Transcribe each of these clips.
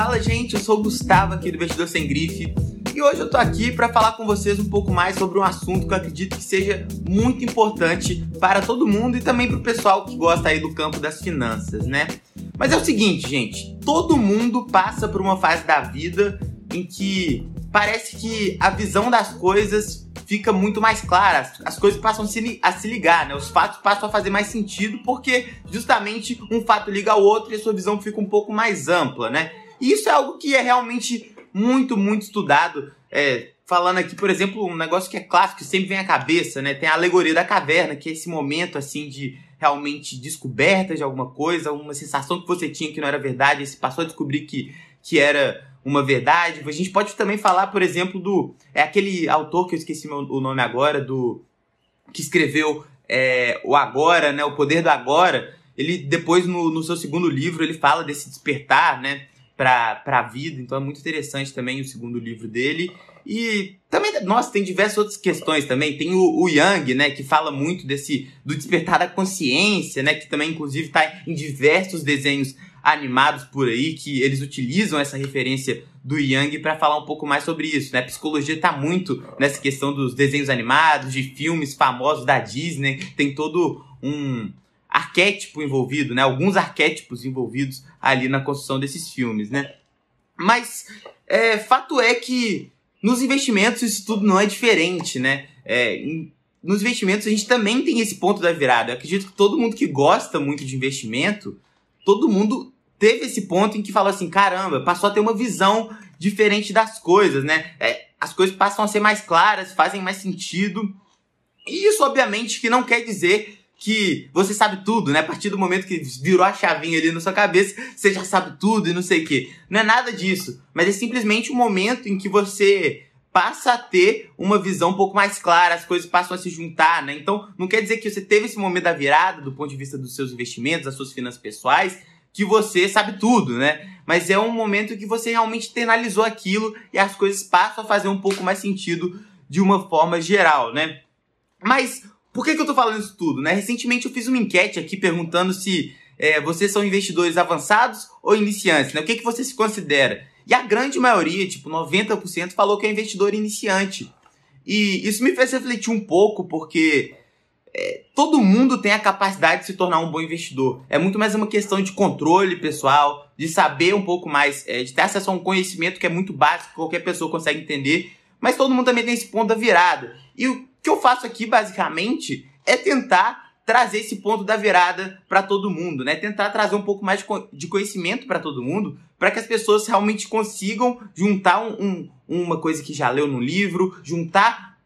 Fala, gente, eu sou o Gustavo aqui do Investidor Sem Grife. E hoje eu tô aqui para falar com vocês um pouco mais sobre um assunto que eu acredito que seja muito importante para todo mundo e também para o pessoal que gosta aí do campo das finanças, né? Mas é o seguinte, gente, todo mundo passa por uma fase da vida em que parece que a visão das coisas fica muito mais clara, as, as coisas passam a se, ligar, né? Os fatos passam a fazer mais sentido porque justamente um fato liga ao outro e a sua visão fica um pouco mais ampla, né? E isso é algo que é realmente muito, muito estudado. É, falando aqui, por exemplo, um negócio que é clássico, que sempre vem à cabeça, né? Tem a alegoria da caverna, que é esse momento assim de realmente descoberta de alguma coisa, uma sensação que você tinha que não era verdade, e você passou a descobrir que, que era uma verdade. A gente pode também falar, por exemplo, do. É aquele autor que eu esqueci o nome agora, do. que escreveu é, o Agora, né? O Poder do Agora. Ele, depois, no, no seu segundo livro, ele fala desse despertar, né? Para a vida. Então é muito interessante também o segundo livro dele. E também, nossa, tem diversas outras questões também. Tem o, o Yang, né, que fala muito desse do despertar da consciência, né, que também inclusive está em diversos desenhos animados por aí que eles utilizam essa referência do Yang para falar um pouco mais sobre isso, né? A psicologia está muito nessa questão dos desenhos animados, de filmes famosos da Disney, tem todo um arquétipo envolvido, né? Alguns arquétipos envolvidos ali na construção desses filmes, né? Mas é, fato é que nos investimentos isso tudo não é diferente, né? É, em, nos investimentos a gente também tem esse ponto da virada. Eu acredito que todo mundo que gosta muito de investimento, todo mundo teve esse ponto em que falou assim: caramba, passou a ter uma visão diferente das coisas, né? É, as coisas passam a ser mais claras, fazem mais sentido. E isso, obviamente, que não quer dizer que você sabe tudo, né? A partir do momento que virou a chavinha ali na sua cabeça, você já sabe tudo e não sei o quê. Não é nada disso. Mas é simplesmente um momento em que você passa a ter uma visão um pouco mais clara, as coisas passam a se juntar, né? Então, não quer dizer que você teve esse momento da virada do ponto de vista dos seus investimentos, das suas finanças pessoais, que você sabe tudo, né? Mas é um momento que você realmente internalizou aquilo e as coisas passam a fazer um pouco mais sentido de uma forma geral, né? Mas por que, que eu tô falando isso tudo, né? Recentemente eu fiz uma enquete aqui perguntando se é, vocês são investidores avançados ou iniciantes, né? O que, que você se considera? E a grande maioria, tipo 90%, falou que é investidor iniciante. E isso me fez refletir um pouco, porque é, todo mundo tem a capacidade de se tornar um bom investidor. É muito mais uma questão de controle pessoal, de saber um pouco mais, é, de ter acesso a um conhecimento que é muito básico, qualquer pessoa consegue entender, mas todo mundo também tem esse ponto da virada. E o que eu faço aqui, basicamente, é tentar trazer esse ponto da virada para todo mundo, né? Tentar trazer um pouco mais de conhecimento para todo mundo, para que as pessoas realmente consigam juntar um, um, uma coisa que já leu no livro, juntar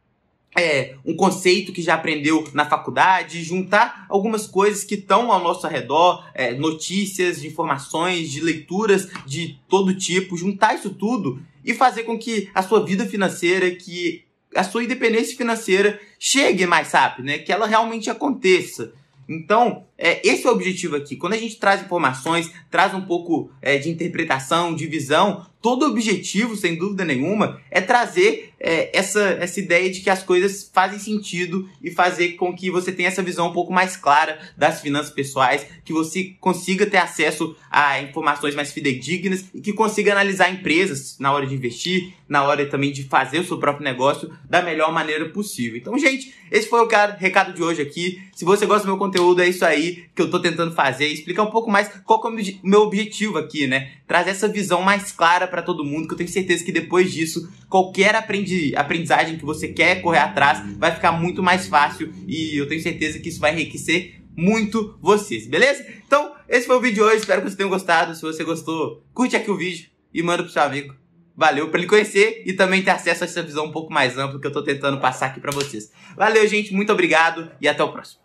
é, um conceito que já aprendeu na faculdade, juntar algumas coisas que estão ao nosso redor, é, notícias, de informações, de leituras de todo tipo, juntar isso tudo e fazer com que a sua vida financeira, que a sua independência financeira chegue mais rápido, né? Que ela realmente aconteça. Então, é, esse é o objetivo aqui. Quando a gente traz informações, traz um pouco é, de interpretação, de visão, todo objetivo, sem dúvida nenhuma, é trazer é, essa, essa ideia de que as coisas fazem sentido e fazer com que você tenha essa visão um pouco mais clara das finanças pessoais, que você consiga ter acesso a informações mais fidedignas e que consiga analisar empresas na hora de investir, na hora também de fazer o seu próprio negócio da melhor maneira possível. Então, gente, esse foi o recado de hoje aqui. Se você gosta do meu conteúdo, é isso aí que eu tô tentando fazer, explicar um pouco mais qual é o meu objetivo aqui, né? Trazer essa visão mais clara para todo mundo, que eu tenho certeza que depois disso, qualquer aprendi aprendizagem que você quer correr atrás vai ficar muito mais fácil e eu tenho certeza que isso vai enriquecer muito vocês, beleza? Então, esse foi o vídeo de hoje, espero que vocês tenham gostado. Se você gostou, curte aqui o vídeo e manda pro seu amigo. Valeu para ele conhecer e também ter acesso a essa visão um pouco mais ampla que eu tô tentando passar aqui para vocês. Valeu, gente, muito obrigado e até o próximo.